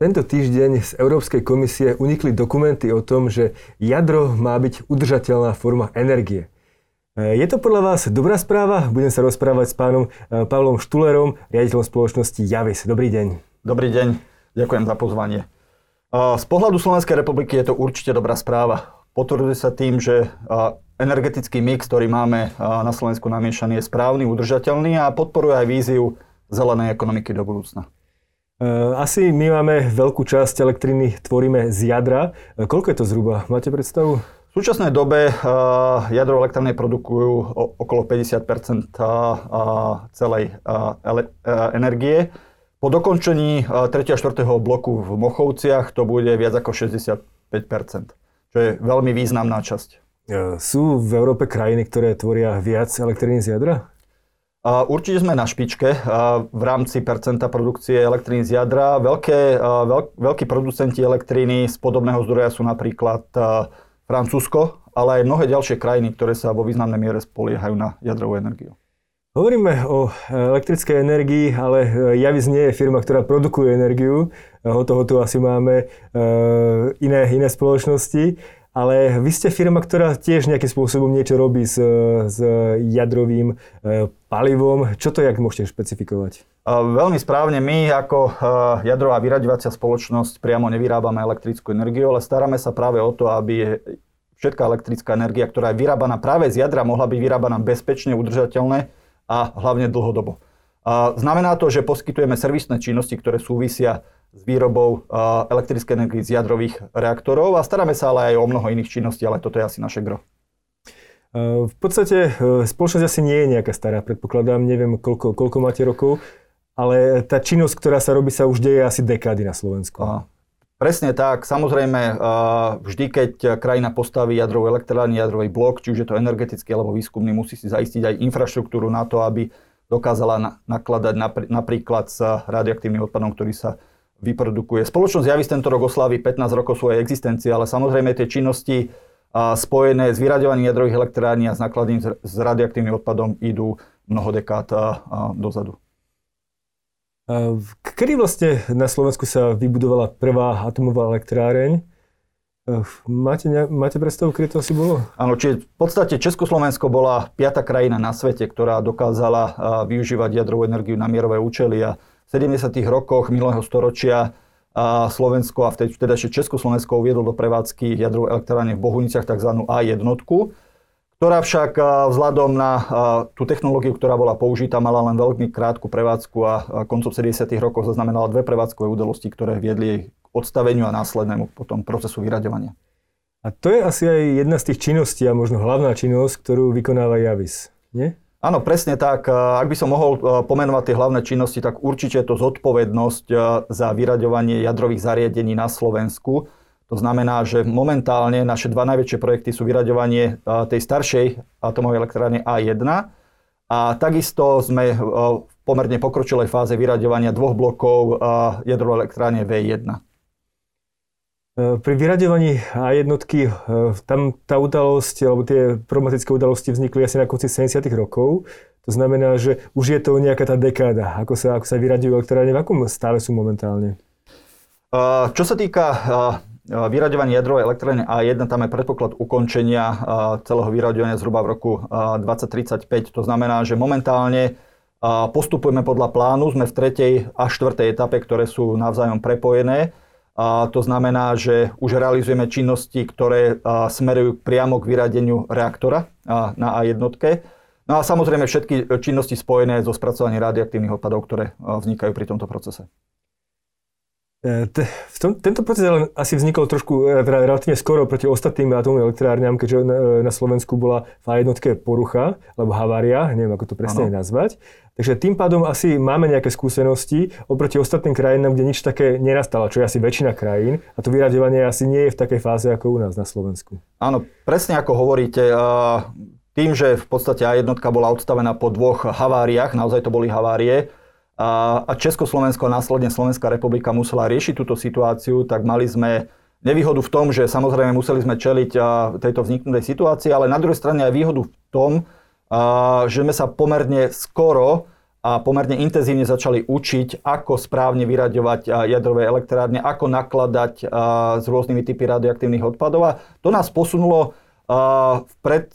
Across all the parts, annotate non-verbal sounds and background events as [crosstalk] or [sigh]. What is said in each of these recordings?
Tento týždeň z Európskej komisie unikli dokumenty o tom, že jadro má byť udržateľná forma energie. E, je to podľa vás dobrá správa? Budem sa rozprávať s pánom e, Pavlom Štulerom, riaditeľom spoločnosti Javis. Dobrý deň. Dobrý deň, ďakujem za pozvanie. E, z pohľadu Slovenskej republiky je to určite dobrá správa. Potvrduje sa tým, že energetický mix, ktorý máme na Slovensku namiešaný, je správny, udržateľný a podporuje aj víziu zelenej ekonomiky do budúcna. Eh, asi my máme veľkú časť elektriny, tvoríme z jadra. Eh, koľko je to zhruba? Máte predstavu? V súčasnej dobe uh, jadro elektrárne produkujú okolo 50% celej energie. Po dokončení 3. a 4. bloku v Mochovciach to bude viac ako 65% čo je veľmi významná časť. Sú v Európe krajiny, ktoré tvoria viac elektriny z jadra? Určite sme na špičke v rámci percenta produkcie elektriny z jadra. Veľké, veľkí producenti elektriny z podobného zdroja sú napríklad Francúzsko, ale aj mnohé ďalšie krajiny, ktoré sa vo významnej miere spoliehajú na jadrovú energiu. Hovoríme o elektrickej energii, ale Javis nie je firma, ktorá produkuje energiu. O toho tu asi máme iné, iné spoločnosti ale vy ste firma, ktorá tiež nejakým spôsobom niečo robí s, s jadrovým e, palivom. Čo to jak môžete špecifikovať? Veľmi správne. My ako e, jadrová vyraďovacia spoločnosť priamo nevyrábame elektrickú energiu, ale staráme sa práve o to, aby všetká elektrická energia, ktorá je vyrábaná práve z jadra, mohla byť vyrábaná bezpečne, udržateľne a hlavne dlhodobo. Znamená to, že poskytujeme servisné činnosti, ktoré súvisia s výrobou elektrickej energie z jadrových reaktorov a staráme sa ale aj o mnoho iných činností, ale toto je asi naše gro. V podstate e, spoločnosť asi nie je nejaká stará, predpokladám, neviem koľko, koľko máte rokov, ale tá činnosť, ktorá sa robí, sa už deje asi dekády na Slovensku. Aha. Presne tak. Samozrejme, vždy, keď krajina postaví jadrovú elektrárny, jadrový blok, či už je to energetický alebo výskumný, musí si zaistiť aj infraštruktúru na to, aby dokázala nakladať napríklad s radioaktívnym odpadom, ktorý sa vyprodukuje. Spoločnosť Javis tento rok oslávi 15 rokov svojej existencie, ale samozrejme tie činnosti spojené s vyraďovaním jadrových elektrární a s nakladným s radioaktívnym odpadom idú mnoho dekád dozadu. Kedy vlastne na Slovensku sa vybudovala prvá atomová elektráreň? Máte, máte predstavu, kedy to asi bolo? Áno, čiže v podstate Československo bola piata krajina na svete, ktorá dokázala využívať jadrovú energiu na mierové účely a 70. rokoch minulého storočia a Slovensko a vtedy teda ešte Československo uviedlo do prevádzky jadrovú elektrárne v Bohuniciach tzv. A1, ktorá však vzhľadom na tú technológiu, ktorá bola použitá, mala len veľmi krátku prevádzku a koncom 70. rokov zaznamenala dve prevádzkové udalosti, ktoré viedli jej k odstaveniu a následnému potom procesu vyraďovania. A to je asi aj jedna z tých činností a možno hlavná činnosť, ktorú vykonáva Javis, nie? Áno, presne tak. Ak by som mohol pomenovať tie hlavné činnosti, tak určite je to zodpovednosť za vyraďovanie jadrových zariadení na Slovensku. To znamená, že momentálne naše dva najväčšie projekty sú vyraďovanie tej staršej atomovej elektrárne A1 a takisto sme v pomerne pokročilej fáze vyraďovania dvoch blokov jadrovej elektrárne V1. E, pri vyraďovaní A1 e, tam tá udalosť, alebo tie problematické udalosti vznikli asi na konci 70. rokov. To znamená, že už je to nejaká tá dekáda, ako sa, ako sa vyraďujú elektrárne. V akom stave sú momentálne? Čo sa týka vyraďovania jadrovej elektrárne A1, tam je predpoklad ukončenia celého vyraďovania zhruba v roku 2035. To znamená, že momentálne postupujeme podľa plánu, sme v tretej a štvrtej etape, ktoré sú navzájom prepojené. To znamená, že už realizujeme činnosti, ktoré smerujú priamo k vyradeniu reaktora na A1. No a samozrejme všetky činnosti spojené so spracovaním radioaktívnych odpadov, ktoré vznikajú pri tomto procese. E, v tom, tento proces ale asi vznikol trošku teda relatívne skoro proti ostatným atomovým elektrárňam, keďže na, e, na Slovensku bola v jednotke porucha, alebo havária, neviem ako to presne ano. nazvať. Takže tým pádom asi máme nejaké skúsenosti oproti ostatným krajinám, kde nič také nenastalo, čo je asi väčšina krajín. A to vyraďovanie asi nie je v takej fáze ako u nás na Slovensku. Áno, presne ako hovoríte. Tým, že v podstate A1 bola odstavená po dvoch haváriách, naozaj to boli havárie, a Československo a následne Slovenská republika musela riešiť túto situáciu, tak mali sme nevýhodu v tom, že samozrejme museli sme čeliť tejto vzniknutej situácii, ale na druhej strane aj výhodu v tom, že sme sa pomerne skoro a pomerne intenzívne začali učiť, ako správne vyraďovať jadrové elektrárne, ako nakladať s rôznymi typy radioaktívnych odpadov. A to nás posunulo pred,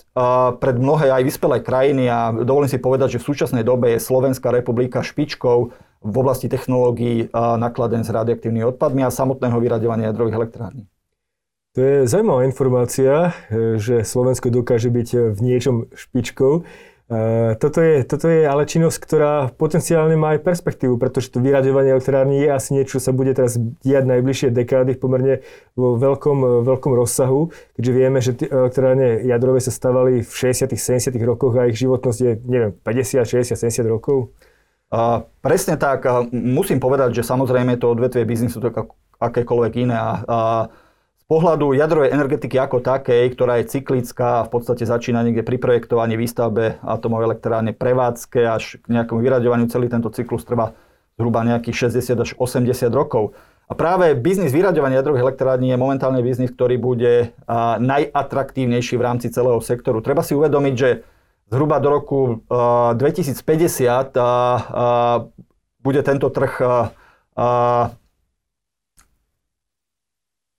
pred mnohé aj vyspelé krajiny a dovolím si povedať, že v súčasnej dobe je Slovenská republika špičkou v oblasti technológií nakladen s radioaktívnymi odpadmi a samotného vyraďovania jadrových elektrární. To je zaujímavá informácia, že Slovensko dokáže byť v niečom špičkou. Toto je, toto je ale činnosť, ktorá potenciálne má aj perspektívu, pretože to vyraďovanie elektrární je asi niečo, čo sa bude teraz diať najbližšie dekády v pomerne vo veľkom, veľkom rozsahu, keďže vieme, že tie elektrárne jadrové sa stavali v 60 70 rokoch a ich životnosť je, neviem, 50, 60, 70 rokov. A presne tak. Musím povedať, že samozrejme to odvetvie biznisu to akékoľvek iné. A, a pohľadu jadrovej energetiky ako takej, ktorá je cyklická a v podstate začína niekde pri projektovaní, výstavbe atomovej elektrárne, prevádzke až k nejakému vyraďovaniu, celý tento cyklus trvá zhruba nejakých 60 až 80 rokov. A práve biznis vyraďovania jadrových elektrární je momentálne biznis, ktorý bude najatraktívnejší v rámci celého sektoru. Treba si uvedomiť, že zhruba do roku 2050 bude tento trh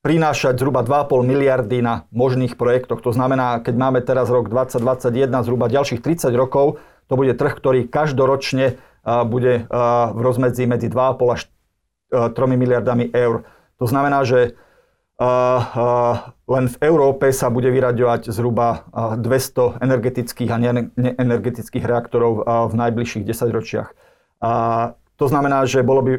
prinášať zhruba 2,5 miliardy na možných projektoch. To znamená, keď máme teraz rok 2021, zhruba ďalších 30 rokov, to bude trh, ktorý každoročne bude v rozmedzi medzi 2,5 až 3 miliardami eur. To znamená, že len v Európe sa bude vyraďovať zhruba 200 energetických a neenergetických reaktorov v najbližších 10 ročiach. To znamená, že bolo by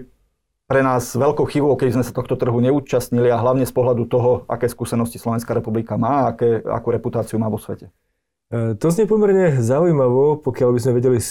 pre nás veľkou chybou, keď sme sa tohto trhu neúčastnili a hlavne z pohľadu toho, aké skúsenosti Slovenská republika má a aké, akú reputáciu má vo svete. E, to znie pomerne zaujímavo, pokiaľ by sme vedeli e,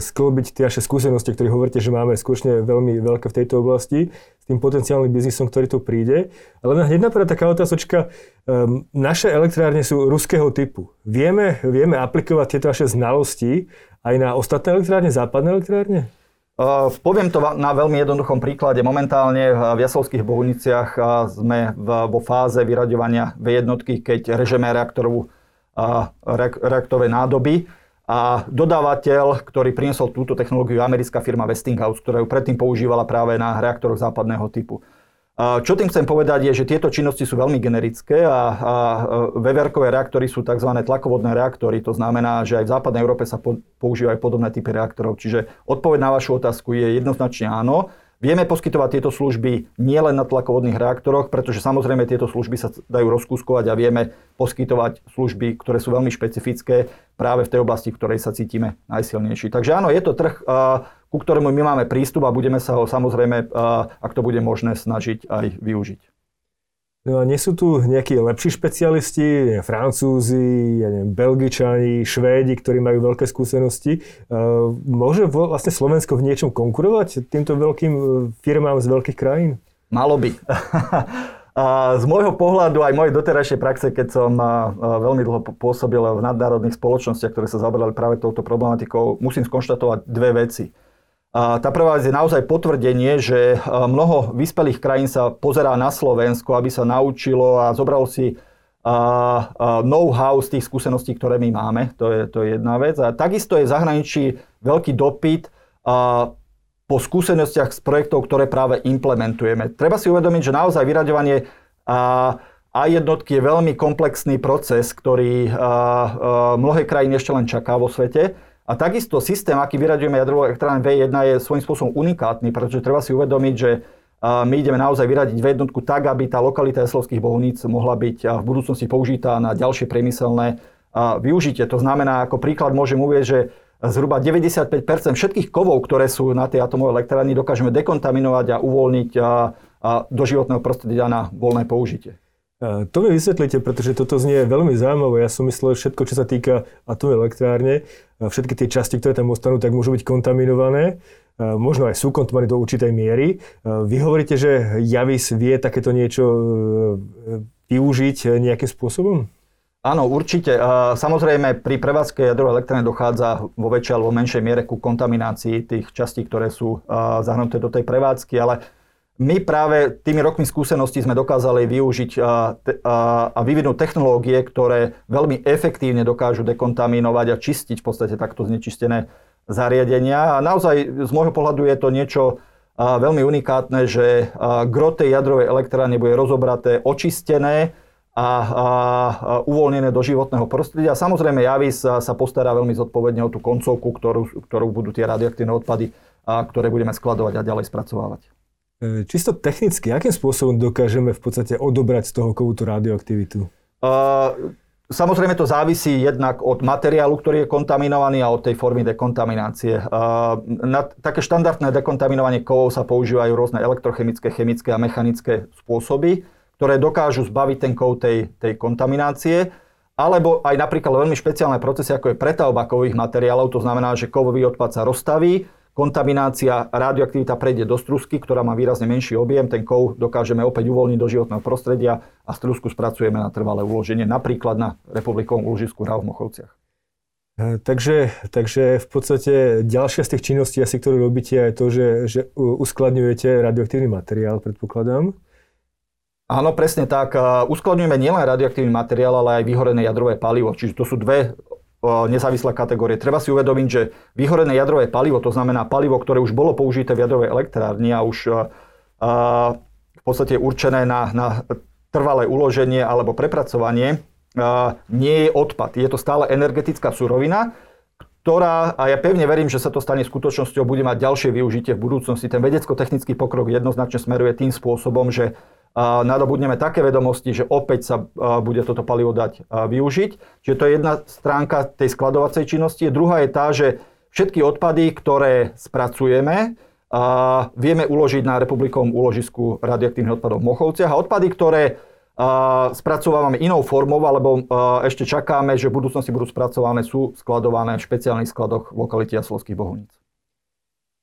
sklbiť tie naše skúsenosti, ktoré hovoríte, že máme skutočne veľmi veľké v tejto oblasti, s tým potenciálnym biznisom, ktorý tu príde. Ale hneď napadá taká otázočka. Um, naše elektrárne sú ruského typu. Vieme, vieme aplikovať tieto naše znalosti aj na ostatné elektrárne, západné elektrárne? Uh, poviem to na veľmi jednoduchom príklade. Momentálne v Jaslovských Bohuniciach sme vo fáze vyraďovania V1, keď režeme reaktorovú, reaktorové nádoby. A dodávateľ, ktorý priniesol túto technológiu, je americká firma Westinghouse, ktorá ju predtým používala práve na reaktoroch západného typu. Čo tým chcem povedať je, že tieto činnosti sú veľmi generické a, a veverkové reaktory sú tzv. tlakovodné reaktory. To znamená, že aj v západnej Európe sa po, používajú podobné typy reaktorov. Čiže odpoveď na vašu otázku je jednoznačne áno. Vieme poskytovať tieto služby nielen na tlakovodných reaktoroch, pretože samozrejme tieto služby sa dajú rozkúskovať a vieme poskytovať služby, ktoré sú veľmi špecifické práve v tej oblasti, v ktorej sa cítime najsilnejší. Takže áno, je to trh, ku ktorému my máme prístup a budeme sa ho samozrejme, ak to bude možné, snažiť aj využiť. No a nie sú tu nejakí lepší špecialisti, Francúzi, ja neviem, Belgičani, Švédi, ktorí majú veľké skúsenosti. Uh, môže vlastne Slovensko v niečom konkurovať týmto veľkým e, firmám z veľkých krajín? Malo by. [laughs] A z môjho pohľadu aj mojej doterajšej praxe, keď som veľmi dlho pôsobil v nadnárodných spoločnostiach, ktoré sa zaoberali práve touto problematikou, musím skonštatovať dve veci. Tá prvá vec je naozaj potvrdenie, že mnoho vyspelých krajín sa pozerá na Slovensko, aby sa naučilo a zobralo si know-how z tých skúseností, ktoré my máme. To je, to je jedna vec. A takisto je v zahraničí veľký dopyt po skúsenostiach z projektov, ktoré práve implementujeme. Treba si uvedomiť, že naozaj vyraďovanie a jednotky je veľmi komplexný proces, ktorý mnohé krajiny ešte len čaká vo svete. A takisto systém, aký vyraďujeme jadrovú elektrárne V1 je svojím spôsobom unikátny, pretože treba si uvedomiť, že my ideme naozaj vyradiť v jednotku tak, aby tá lokalita Jaslovských bohuníc mohla byť v budúcnosti použitá na ďalšie priemyselné využitie. To znamená, ako príklad môžem uvieť, že zhruba 95% všetkých kovov, ktoré sú na tej atomovej elektrárni, dokážeme dekontaminovať a uvoľniť do životného prostredia na voľné použitie. To mi vysvetlíte, pretože toto znie veľmi zaujímavé. Ja som myslel, že všetko, čo sa týka atomovej elektrárne, všetky tie časti, ktoré tam ostanú, tak môžu byť kontaminované. Možno aj sú kontaminované do určitej miery. Vy hovoríte, že Javis vie takéto niečo e, využiť nejakým spôsobom? Áno, určite. Samozrejme, pri prevádzke jadrovej elektrárne dochádza vo väčšej alebo menšej miere ku kontaminácii tých častí, ktoré sú zahrnuté do tej prevádzky, ale my práve tými rokmi skúseností sme dokázali využiť a, a, a vyvinúť technológie, ktoré veľmi efektívne dokážu dekontaminovať a čistiť v podstate takto znečistené zariadenia. A naozaj z môjho pohľadu je to niečo veľmi unikátne, že gro tej jadrovej elektrárne bude rozobraté, očistené a, a, a uvoľnené do životného prostredia. Samozrejme, Javis sa, sa postará veľmi zodpovedne o tú koncovku, ktorú, ktorú budú tie radioaktívne odpady, a, ktoré budeme skladovať a ďalej spracovávať. E, čisto technicky, akým spôsobom dokážeme v podstate odobrať z toho kovu tú radioaktivitu? Uh, Samozrejme to závisí jednak od materiálu, ktorý je kontaminovaný a od tej formy dekontaminácie. Na také štandardné dekontaminovanie kovov sa používajú rôzne elektrochemické, chemické a mechanické spôsoby, ktoré dokážu zbaviť ten kov tej, tej kontaminácie. Alebo aj napríklad veľmi špeciálne procesy, ako je pretavba kovových materiálov, to znamená, že kovový odpad sa rozstaví, kontaminácia, radioaktivita prejde do strusky, ktorá má výrazne menší objem, ten kov dokážeme opäť uvoľniť do životného prostredia a strusku spracujeme na trvalé uloženie, napríklad na republikovom úložisku na Mochovciach. E, takže, takže v podstate ďalšia z tých činností, asi, ktorú robíte, je to, že, že uskladňujete radioaktívny materiál, predpokladám. Áno, presne tak. E, uskladňujeme nielen radioaktívny materiál, ale aj vyhorené jadrové palivo. Čiže to sú dve nezávislé kategórie. Treba si uvedomiť, že vyhorené jadrové palivo, to znamená palivo, ktoré už bolo použité v jadrovej elektrárni a už v podstate určené na, na trvalé uloženie alebo prepracovanie, nie je odpad. Je to stále energetická surovina, ktorá, a ja pevne verím, že sa to stane skutočnosťou, bude mať ďalšie využitie v budúcnosti. Ten vedecko-technický pokrok jednoznačne smeruje tým spôsobom, že nadobudneme také vedomosti, že opäť sa bude toto palivo dať využiť. Čiže to je jedna stránka tej skladovacej činnosti. Druhá je tá, že všetky odpady, ktoré spracujeme, vieme uložiť na republikovom úložisku radioaktívnych odpadov v Mochovciach a odpady, ktoré spracovávame inou formou, alebo ešte čakáme, že v budúcnosti budú spracované, sú skladované v špeciálnych skladoch v lokalite Jaslovských Bohuníc.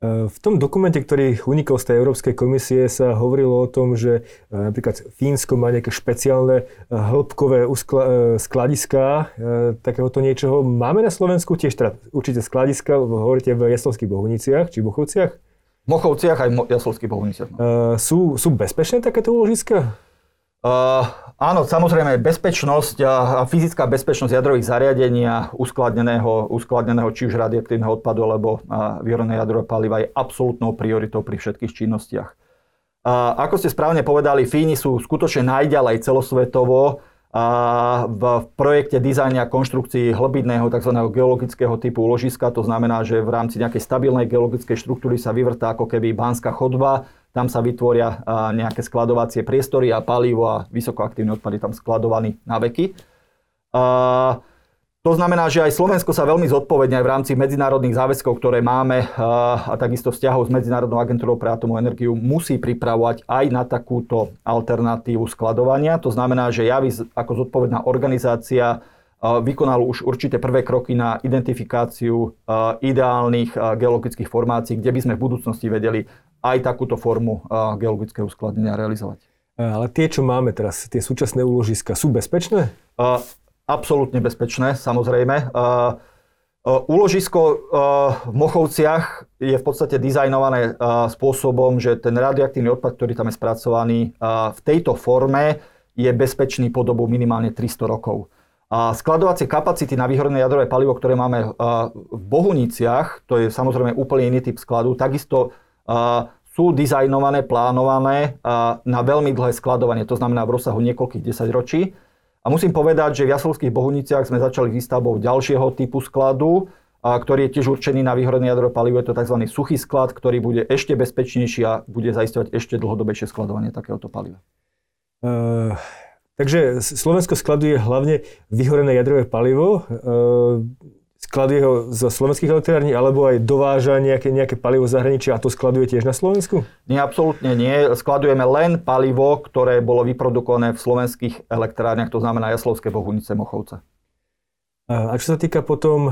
V tom dokumente, ktorý unikol z tej Európskej komisie, sa hovorilo o tom, že e, napríklad Fínsko má nejaké špeciálne e, hĺbkové e, skladiská takéhoto niečoho. Máme na Slovensku tiež teda určite skladiska, hovoríte v Jaslovských Bohuniciach či Buchovciach? V Mochovciach aj v Jaslovských Bohuniciach. No. Sú, sú bezpečné takéto úložiska? Uh, áno, samozrejme, bezpečnosť a, a fyzická bezpečnosť jadrových zariadení a uskladneného, uskladneného či už radioaktívneho odpadu alebo vyhorené jadrové paliva je absolútnou prioritou pri všetkých činnostiach. Uh, ako ste správne povedali, Fíni sú skutočne najďalej celosvetovo a v projekte dizajne a konštrukcii hlbidného tzv. geologického typu ložiska. To znamená, že v rámci nejakej stabilnej geologickej štruktúry sa vyvrtá ako keby bánska chodba tam sa vytvoria nejaké skladovacie priestory a palivo a vysokoaktívne odpady tam skladovaní na veky. To znamená, že aj Slovensko sa veľmi zodpovedne aj v rámci medzinárodných záväzkov, ktoré máme a takisto vzťahov s Medzinárodnou agentúrou pre atomovú energiu musí pripravovať aj na takúto alternatívu skladovania. To znamená, že Javis ako zodpovedná organizácia vykonalo už určité prvé kroky na identifikáciu ideálnych geologických formácií, kde by sme v budúcnosti vedeli aj takúto formu geologického uskladnenia realizovať. Ale tie, čo máme teraz, tie súčasné úložiska, sú bezpečné? Absolútne bezpečné, samozrejme. Uh, Úložisko v Mochovciach je v podstate dizajnované spôsobom, že ten radioaktívny odpad, ktorý tam je spracovaný, v tejto forme je bezpečný po dobu minimálne 300 rokov. A skladovacie kapacity na vyhorené jadrové palivo, ktoré máme v Bohuniciach, to je samozrejme úplne iný typ skladu, takisto sú dizajnované, plánované na veľmi dlhé skladovanie, to znamená v rozsahu niekoľkých desaťročí. A musím povedať, že v Jaslovských Bohuniciach sme začali výstavbou ďalšieho typu skladu, ktorý je tiež určený na vyhorené jadrové palivo. Je to tzv. suchý sklad, ktorý bude ešte bezpečnejší a bude zaistovať ešte dlhodobejšie skladovanie takéhoto paliva. Uh, takže Slovensko skladuje hlavne vyhorené jadrové palivo. Uh, skladuje ho zo slovenských elektrární, alebo aj dováža nejaké, nejaké palivo zahraničia a to skladuje tiež na Slovensku? Nie, absolútne nie. Skladujeme len palivo, ktoré bolo vyprodukované v slovenských elektrárniach, to znamená Jaslovské Bohunice, Mochovce. A čo sa týka potom e,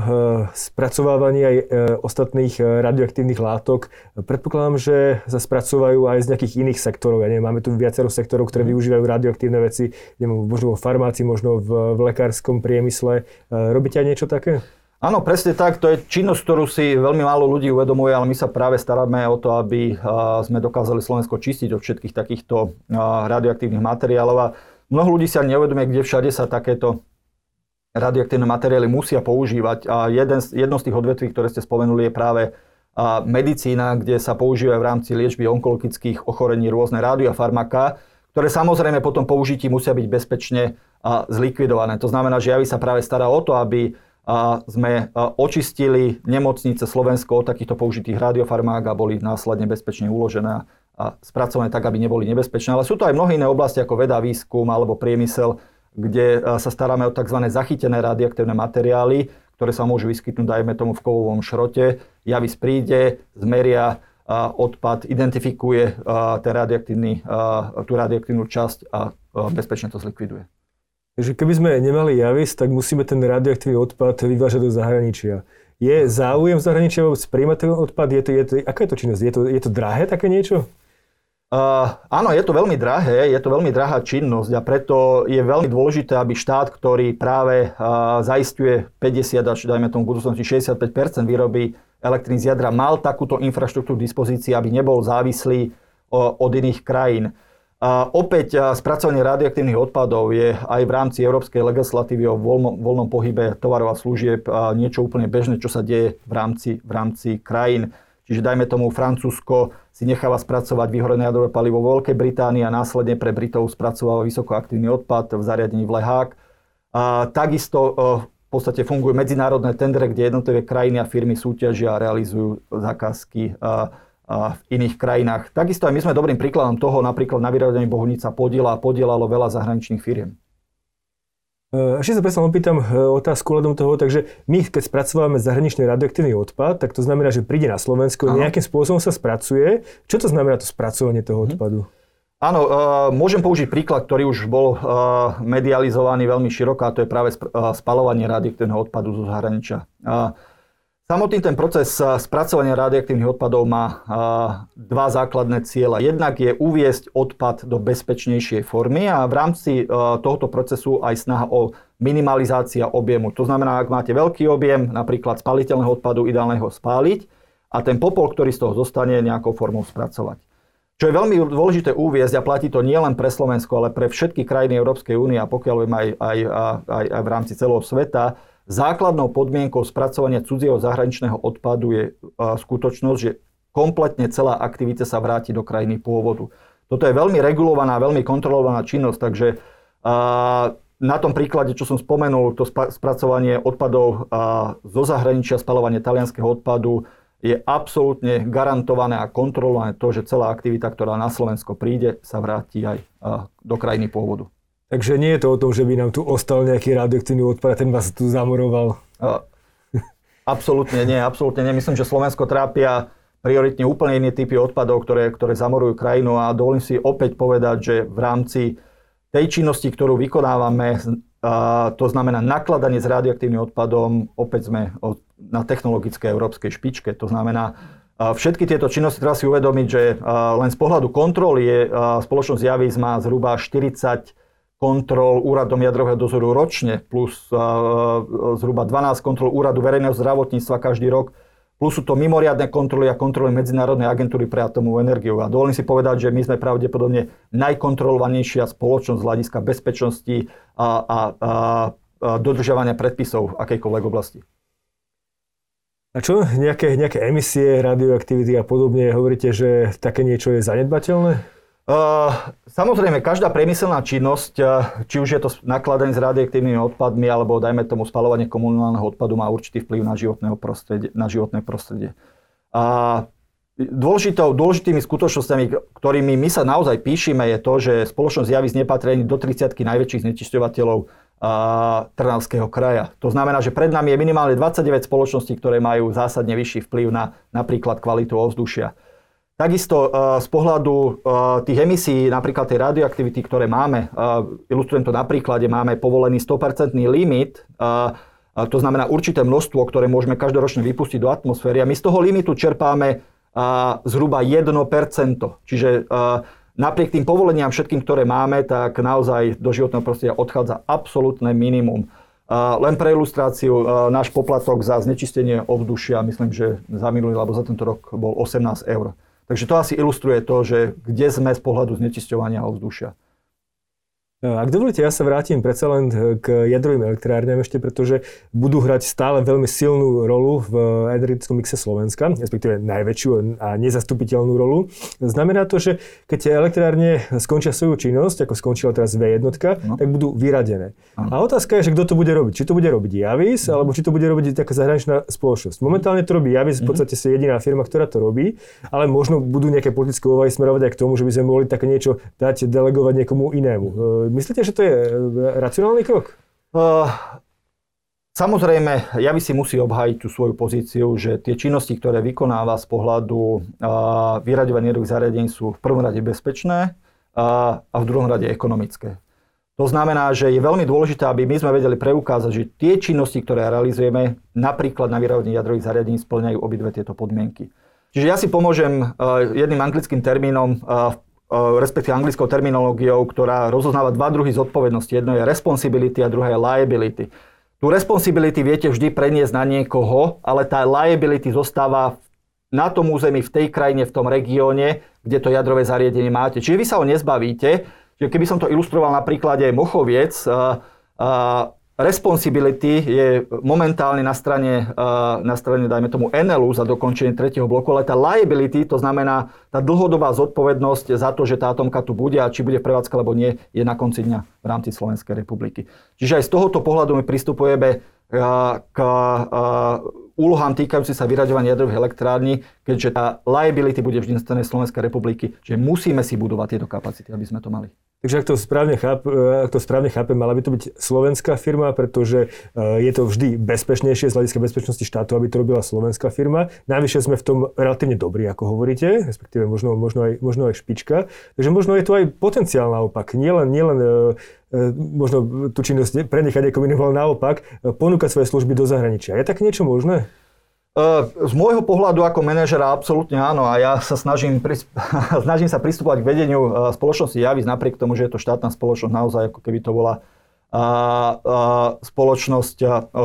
spracovávania aj e, ostatných e, radioaktívnych látok, predpokladám, že sa spracovajú aj z nejakých iných sektorov. Ja neviem, máme tu viacero sektorov, ktoré využívajú radioaktívne veci, neviem, možno vo farmácii, možno v, v lekárskom priemysle. Robíte aj niečo také? Áno, presne tak. To je činnosť, ktorú si veľmi málo ľudí uvedomuje, ale my sa práve staráme o to, aby sme dokázali Slovensko čistiť od všetkých takýchto radioaktívnych materiálov. A mnoho ľudí sa neuvedomuje, kde všade sa takéto radioaktívne materiály musia používať. A jeden, jedno z tých odvetví, ktoré ste spomenuli, je práve medicína, kde sa používajú v rámci liečby onkologických ochorení rôzne radiofarmaka, ktoré samozrejme potom použití musia byť bezpečne zlikvidované. To znamená, že javy sa práve stará o to, aby sme očistili nemocnice Slovensko od takýchto použitých radiofarmák a boli následne bezpečne uložené a spracované tak, aby neboli nebezpečné. Ale sú to aj mnohé iné oblasti ako veda, výskum alebo priemysel, kde sa staráme o tzv. zachytené radioaktívne materiály, ktoré sa môžu vyskytnúť, dajme tomu v kovovom šrote. Javis príde, zmeria odpad, identifikuje ten radioaktívny, tú radioaktívnu časť a bezpečne to zlikviduje. Takže keby sme nemali javis, tak musíme ten radioaktívny odpad vyvážať do zahraničia. Je záujem zahraničia vôbec príjmať ten odpad? Je to, je to, aká je to činnosť? Je to, je to drahé také niečo? Uh, áno, je to veľmi drahé, je to veľmi drahá činnosť a preto je veľmi dôležité, aby štát, ktorý práve uh, zaistuje 50 až dajme tomu budúcnosti 65 výroby elektrín z jadra, mal takúto infraštruktúru v dispozícii, aby nebol závislý uh, od iných krajín. A opäť spracovanie radioaktívnych odpadov je aj v rámci európskej legislatívy o voľnom, voľnom pohybe tovarov a služieb niečo úplne bežné, čo sa deje v rámci, v rámci krajín. Čiže dajme tomu Francúzsko si necháva spracovať vyhorené jadrové palivo vo Veľkej Británii a následne pre Britov spracováva vysokoaktívny odpad v zariadení v Lehák. A takisto v podstate fungujú medzinárodné tendre, kde jednotlivé krajiny a firmy súťažia a realizujú zákazky v iných krajinách. Takisto aj my sme dobrým príkladom toho, napríklad na vyradení Bohunica podiela podielalo veľa zahraničných firiem. E, ešte sa predsa opýtam e, otázku hľadom toho, takže my keď spracovávame zahraničný radioaktívny odpad, tak to znamená, že príde na Slovensko, Aha. nejakým spôsobom sa spracuje. Čo to znamená to spracovanie toho mhm. odpadu? Áno, uh, môžem použiť príklad, ktorý už bol medializovaný veľmi široko, a to je práve sp- spalovanie radioaktívneho odpadu zo zahraničia. Samotný ten proces spracovania radioaktívnych odpadov má dva základné cieľa. Jednak je uviesť odpad do bezpečnejšej formy a v rámci tohoto procesu aj snaha o minimalizácia objemu. To znamená, ak máte veľký objem, napríklad spaliteľného odpadu, ideálne ho spáliť a ten popol, ktorý z toho zostane, nejakou formou spracovať. Čo je veľmi dôležité uviezť a platí to nielen pre Slovensko, ale pre všetky krajiny Európskej únie a pokiaľ viem aj, aj, aj, aj v rámci celého sveta, Základnou podmienkou spracovania cudzieho zahraničného odpadu je skutočnosť, že kompletne celá aktivita sa vráti do krajiny pôvodu. Toto je veľmi regulovaná, veľmi kontrolovaná činnosť, takže na tom príklade, čo som spomenul, to spracovanie odpadov zo zahraničia, spalovanie talianského odpadu, je absolútne garantované a kontrolované to, že celá aktivita, ktorá na Slovensko príde, sa vráti aj do krajiny pôvodu. Takže nie je to o tom, že by nám tu ostal nejaký radioaktívny odpad a ten vás tu zamoroval. absolútne nie, absolútne nie. Myslím, že Slovensko trápia prioritne úplne iné typy odpadov, ktoré, ktoré zamorujú krajinu a dovolím si opäť povedať, že v rámci tej činnosti, ktorú vykonávame, to znamená nakladanie s radioaktívnym odpadom, opäť sme na technologickej európskej špičke. To znamená, všetky tieto činnosti treba si uvedomiť, že len z pohľadu kontroly je spoločnosť Javis má zhruba 40 kontrol úradom jadrového dozoru ročne, plus zhruba 12 kontrol úradu verejného zdravotníctva každý rok, plus sú to mimoriadne kontroly a kontroly Medzinárodnej agentúry pre atomovú energiu. A dovolím si povedať, že my sme pravdepodobne najkontrolovanejšia spoločnosť z hľadiska bezpečnosti a, a, a, a dodržiavania predpisov v akejkoľvek oblasti. A čo nejaké, nejaké emisie, radioaktivity a podobne, hovoríte, že také niečo je zanedbateľné? Uh, samozrejme, každá priemyselná činnosť, či už je to nakladanie s radioaktívnymi odpadmi, alebo dajme tomu spalovanie komunálneho odpadu, má určitý vplyv na, prostredie, na životné prostredie. A dôležitou, dôležitými skutočnosťami, ktorými my sa naozaj píšime, je to, že spoločnosť Javis nepatrí do 30 najväčších znečisťovateľov Trnavského kraja. To znamená, že pred nami je minimálne 29 spoločností, ktoré majú zásadne vyšší vplyv na napríklad kvalitu ovzdušia. Takisto eh, z pohľadu eh, tých emisí, napríklad tej radioaktivity, ktoré máme, eh, ilustrujem to na príklade, máme povolený 100% limit, to znamená určité množstvo, ktoré môžeme každoročne vypustiť do atmosféry a my z toho limitu čerpáme zhruba 1%. Čiže napriek tým povoleniam všetkým, ktoré máme, tak naozaj do životného prostredia odchádza absolútne minimum. Len pre ilustráciu, náš poplatok za znečistenie ovzdušia, myslím, že za minulý alebo za tento rok bol 18 eur. Takže to asi ilustruje to, že kde sme z pohľadu znečisťovania ovzdušia. Ak dovolíte, ja sa vrátim predsa len k jadrovým elektrárňam ešte, pretože budú hrať stále veľmi silnú rolu v energetickom mixe Slovenska, respektíve najväčšiu a nezastupiteľnú rolu. Znamená to, že keď tie elektrárne skončia svoju činnosť, ako skončila teraz V1, no. tak budú vyradené. No. A otázka je, že kto to bude robiť. Či to bude robiť Javis, no. alebo či to bude robiť taká zahraničná spoločnosť. Momentálne to robí Javis, v mhm. podstate si jediná firma, ktorá to robí, ale možno budú nejaké politické úvahy smerovať aj k tomu, že by sme mohli také niečo dať, delegovať niekomu inému Myslíte, že to je e, racionálny krok? Uh, samozrejme, ja by si musí obhájiť tú svoju pozíciu, že tie činnosti, ktoré vykonáva z pohľadu uh, vyraďovania jadrových zariadení sú v prvom rade bezpečné uh, a v druhom rade ekonomické. To znamená, že je veľmi dôležité, aby my sme vedeli preukázať, že tie činnosti, ktoré realizujeme, napríklad na vyrábanie jadrových zariadení, splňajú obidve tieto podmienky. Čiže ja si pomôžem jedným anglickým termínom respektíve anglickou terminológiou, ktorá rozoznáva dva druhy zodpovednosti. Jedno je responsibility a druhé je liability. Tu responsibility viete vždy preniesť na niekoho, ale tá liability zostáva na tom území, v tej krajine, v tom regióne, kde to jadrové zariadenie máte. Čiže vy sa ho nezbavíte. Čiže keby som to ilustroval na príklade Mochoviec, Responsibility je momentálne na strane, eh, na strane, dajme tomu, NLU za dokončenie tretieho bloku, ale tá liability, to znamená tá dlhodobá zodpovednosť za to, že tá atomka tu bude a či bude prevádzka alebo nie, je na konci dňa v rámci Slovenskej republiky. Čiže aj z tohoto pohľadu my pristupujeme eh, k eh, úlohám týkajúci sa vyraďovania jadrových elektrární, keďže tá liability bude vždy na strane Slovenskej republiky, že musíme si budovať tieto kapacity, aby sme to mali. Takže ak to, správne cháp, e, ak to správne chápem, mala by to byť slovenská firma, pretože e, je to vždy bezpečnejšie z hľadiska bezpečnosti štátu, aby to robila slovenská firma. Najvyššie sme v tom relatívne dobrí, ako hovoríte, respektíve možno, možno, aj, možno aj špička. Takže možno je tu aj potenciál naopak. Nielen, nielen e, možno tú činnosť prenechať ako minimál naopak, ponúkať svoje služby do zahraničia. Je tak niečo možné? Z môjho pohľadu ako manažera absolútne áno a ja sa snažím, [laughs] snažím sa pristupovať k vedeniu spoločnosti Javis napriek tomu, že je to štátna spoločnosť naozaj ako keby to bola spoločnosť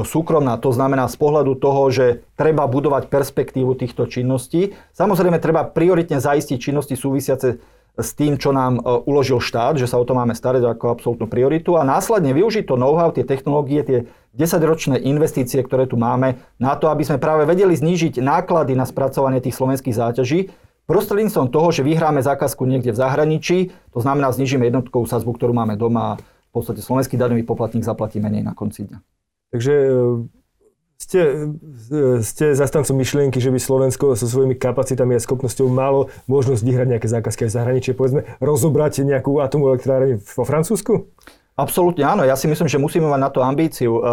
súkromná. To znamená z pohľadu toho, že treba budovať perspektívu týchto činností. Samozrejme treba prioritne zaistiť činnosti súvisiace s tým, čo nám e, uložil štát, že sa o to máme starať ako absolútnu prioritu a následne využiť to know-how, tie technológie, tie 10-ročné investície, ktoré tu máme, na to, aby sme práve vedeli znížiť náklady na spracovanie tých slovenských záťaží, prostredníctvom toho, že vyhráme zákazku niekde v zahraničí, to znamená znižíme jednotkovú sazbu, ktorú máme doma a v podstate slovenský daňový poplatník zaplatí menej na konci dňa. Takže ste, ste zastancom myšlienky, že by Slovensko so svojimi kapacitami a schopnosťou malo možnosť vyhrať nejaké zákazky aj v zahraničí, povedzme, rozobrať nejakú atomovú elektrárne vo Francúzsku? Absolútne áno. Ja si myslím, že musíme mať na to ambíciu.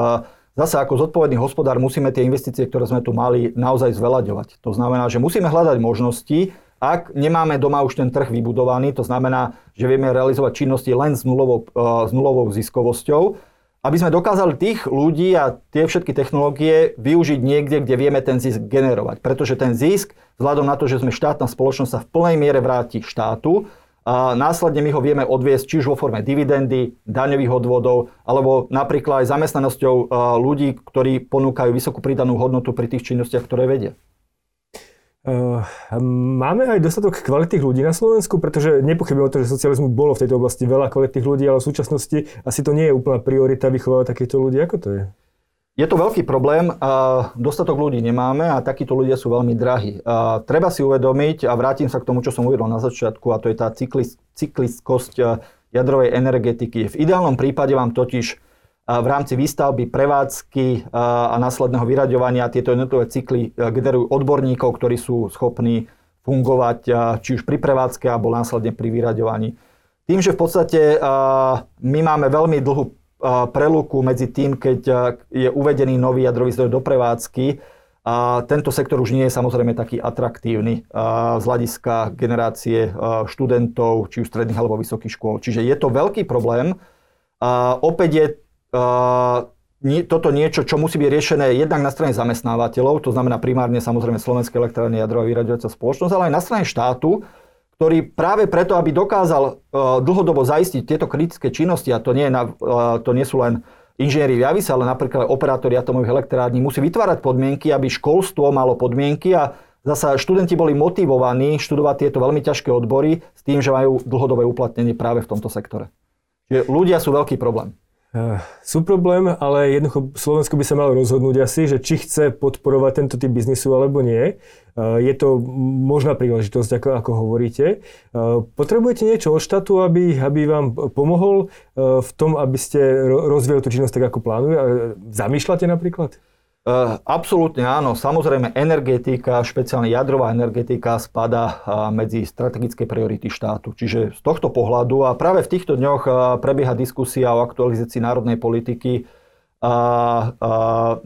Zase ako zodpovedný hospodár musíme tie investície, ktoré sme tu mali, naozaj zvelaďovať. To znamená, že musíme hľadať možnosti, ak nemáme doma už ten trh vybudovaný, to znamená, že vieme realizovať činnosti len s nulovou, s nulovou ziskovosťou, aby sme dokázali tých ľudí a tie všetky technológie využiť niekde, kde vieme ten zisk generovať. Pretože ten zisk, vzhľadom na to, že sme štátna spoločnosť, sa v plnej miere vráti štátu a následne my ho vieme odviesť či už vo forme dividendy, daňových odvodov, alebo napríklad aj zamestnanosťou ľudí, ktorí ponúkajú vysokú pridanú hodnotu pri tých činnostiach, ktoré vedia. Uh, máme aj dostatok kvalitných ľudí na Slovensku, pretože nepochybujem o to, že socializmu bolo v tejto oblasti veľa kvalitných ľudí, ale v súčasnosti asi to nie je úplná priorita vychovávať takýchto ľudí. Ako to je? Je to veľký problém, dostatok ľudí nemáme a takíto ľudia sú veľmi drahí. Treba si uvedomiť, a vrátim sa k tomu, čo som uvedol na začiatku, a to je tá cyklis, cykliskosť jadrovej energetiky. V ideálnom prípade vám totiž v rámci výstavby, prevádzky a následného vyraďovania tieto jednotlivé cykly generujú odborníkov, ktorí sú schopní fungovať či už pri prevádzke alebo následne pri vyraďovaní. Tým, že v podstate my máme veľmi dlhú preluku medzi tým, keď je uvedený nový jadrový zdroj do prevádzky, a tento sektor už nie je samozrejme taký atraktívny z hľadiska generácie študentov, či už stredných alebo vysokých škôl. Čiže je to veľký problém. A opäť je toto niečo, čo musí byť riešené jednak na strane zamestnávateľov, to znamená primárne samozrejme Slovenské elektrárne jadrová vyraďovacia spoločnosť, ale aj na strane štátu, ktorý práve preto, aby dokázal dlhodobo zaistiť tieto kritické činnosti, a to nie, na, to nie sú len inžinieri v Javise, ale napríklad operátori atomových elektrární, musí vytvárať podmienky, aby školstvo malo podmienky a zasa študenti boli motivovaní študovať tieto veľmi ťažké odbory s tým, že majú dlhodobé uplatnenie práve v tomto sektore. Čiže ľudia sú veľký problém. Uh, sú problém, ale jednoducho Slovensko by sa malo rozhodnúť asi, že či chce podporovať tento typ biznisu alebo nie. Uh, je to možná príležitosť, ako, ako hovoríte. Uh, potrebujete niečo od štátu, aby, aby vám pomohol v tom, aby ste rozvíjali tú činnosť tak, ako plánuje? Zamýšľate napríklad? Uh, absolútne áno. Samozrejme, energetika, špeciálne jadrová energetika spada uh, medzi strategické priority štátu. Čiže z tohto pohľadu a práve v týchto dňoch uh, prebieha diskusia o aktualizácii národnej politiky a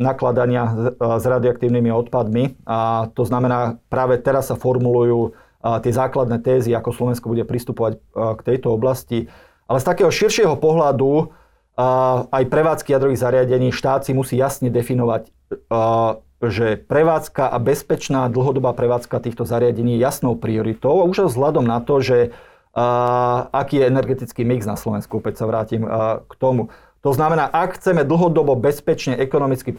nakladania s radioaktívnymi odpadmi. A to znamená, práve teraz sa formulujú tie základné tézy, ako Slovensko bude pristupovať k tejto oblasti. Ale z takého širšieho pohľadu aj prevádzky jadrových zariadení štát si musí jasne definovať že prevádzka a bezpečná dlhodobá prevádzka týchto zariadení je jasnou prioritou a už vzhľadom na to, že a, aký je energetický mix na Slovensku, opäť sa vrátim a, k tomu. To znamená, ak chceme dlhodobo bezpečne ekonomicky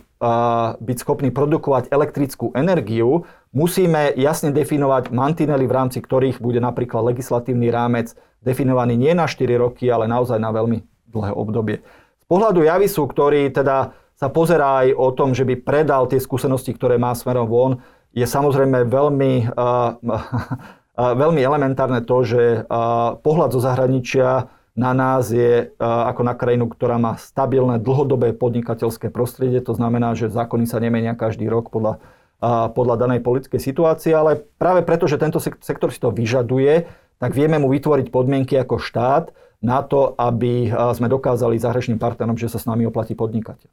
byť schopní produkovať elektrickú energiu, musíme jasne definovať mantinely, v rámci ktorých bude napríklad legislatívny rámec definovaný nie na 4 roky, ale naozaj na veľmi dlhé obdobie. Z pohľadu Javisu, ktorý teda sa pozerá aj o tom, že by predal tie skúsenosti, ktoré má smerom von, je samozrejme veľmi, uh, uh, veľmi elementárne to, že uh, pohľad zo zahraničia na nás je ako na krajinu, ktorá má stabilné dlhodobé podnikateľské prostredie. To znamená, že zákony sa nemenia každý rok podľa, podľa danej politickej situácie, ale práve preto, že tento sektor si to vyžaduje, tak vieme mu vytvoriť podmienky ako štát na to, aby sme dokázali zahraničným partnerom, že sa s nami oplatí podnikať.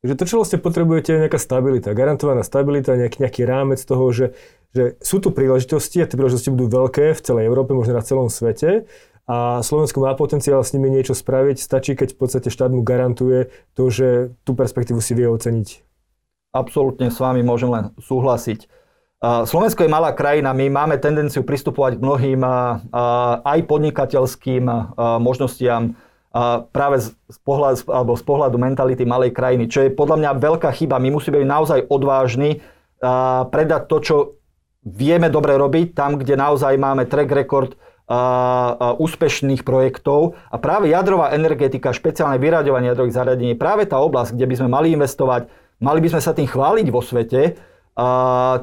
Takže to, čo vlastne potrebujete, je nejaká stabilita, garantovaná stabilita, nejaký, nejaký rámec toho, že, že sú tu príležitosti a tie príležitosti budú veľké v celej Európe, možno na celom svete a Slovensko má potenciál s nimi niečo spraviť. Stačí, keď v podstate štát mu garantuje to, že tú perspektívu si vie oceniť. Absolútne s vami môžem len súhlasiť. Slovensko je malá krajina, my máme tendenciu pristupovať k mnohým aj podnikateľským možnostiam práve z, pohľadu, alebo z pohľadu mentality malej krajiny, čo je podľa mňa veľká chyba. My musíme byť naozaj odvážni predať to, čo vieme dobre robiť, tam, kde naozaj máme track record úspešných projektov. A práve jadrová energetika, špeciálne vyraďovanie jadrových zariadení, práve tá oblasť, kde by sme mali investovať, mali by sme sa tým chváliť vo svete.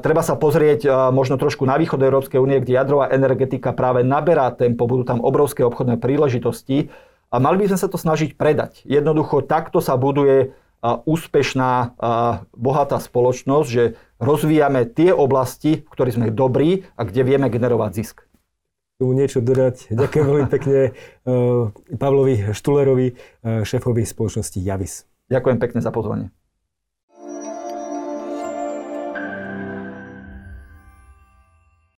Treba sa pozrieť a, možno trošku na východ Európskej únie, kde jadrová energetika práve naberá tempo, budú tam obrovské obchodné príležitosti a mali by sme sa to snažiť predať. Jednoducho takto sa buduje úspešná, bohatá spoločnosť, že rozvíjame tie oblasti, v ktorých sme dobrí a kde vieme generovať zisk. Tomu niečo dodať. Ďakujem veľmi [laughs] pekne e, Pavlovi Štulerovi, e, šéfovi spoločnosti Javis. Ďakujem pekne za pozvanie.